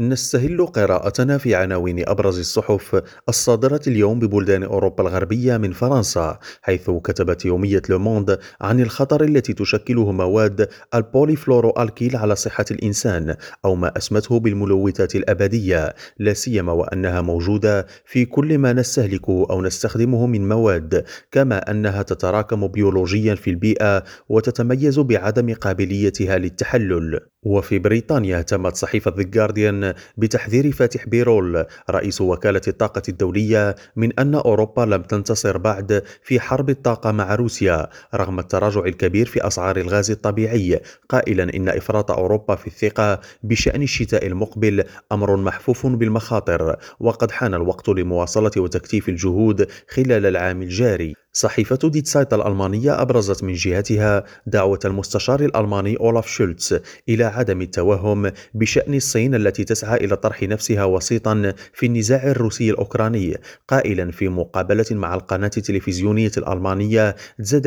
نستهل قراءتنا في عناوين أبرز الصحف الصادرة اليوم ببلدان أوروبا الغربية من فرنسا حيث كتبت يومية لوموند عن الخطر التي تشكله مواد البوليفلورو ألكيل على صحة الإنسان أو ما أسمته بالملوثات الأبدية لا سيما وأنها موجودة في كل ما نستهلكه أو نستخدمه من مواد كما أنها تتراكم بيولوجيا في البيئة وتتميز بعدم قابليتها للتحلل. وفي بريطانيا تمت صحيفة The Guardian بتحذير فاتح بيرول رئيس وكالة الطاقة الدولية من أن أوروبا لم تنتصر بعد في حرب الطاقة مع روسيا رغم التراجع الكبير في أسعار الغاز الطبيعي. قائلا إن إفراط أوروبا في الثقة بشأن الشتاء المقبل أمر محفوف بالمخاطر وقد حان الوقت لمواصلة وتكثيف الجهود خلال العام الجاري. صحيفة دي سايت الألمانية أبرزت من جهتها دعوة المستشار الألماني أولاف شولتز إلى عدم التوهم بشأن الصين التي تسعى إلى طرح نفسها وسيطا في النزاع الروسي الأوكراني قائلا في مقابلة مع القناة التلفزيونية الألمانية زد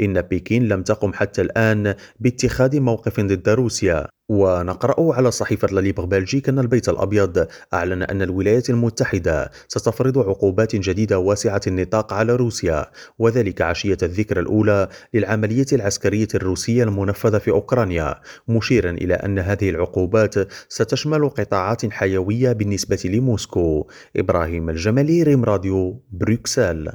إن بكين لم تقم حتى الآن باتخاذ موقف ضد روسيا. ونقرأ على صحيفة لاليبر بلجيك أن البيت الأبيض أعلن أن الولايات المتحدة ستفرض عقوبات جديدة واسعة النطاق على روسيا وذلك عشية الذكرى الأولى للعملية العسكرية الروسية المنفذة في أوكرانيا مشيرا إلى أن هذه العقوبات ستشمل قطاعات حيوية بالنسبة لموسكو. إبراهيم الجمالي ريم راديو بروكسل.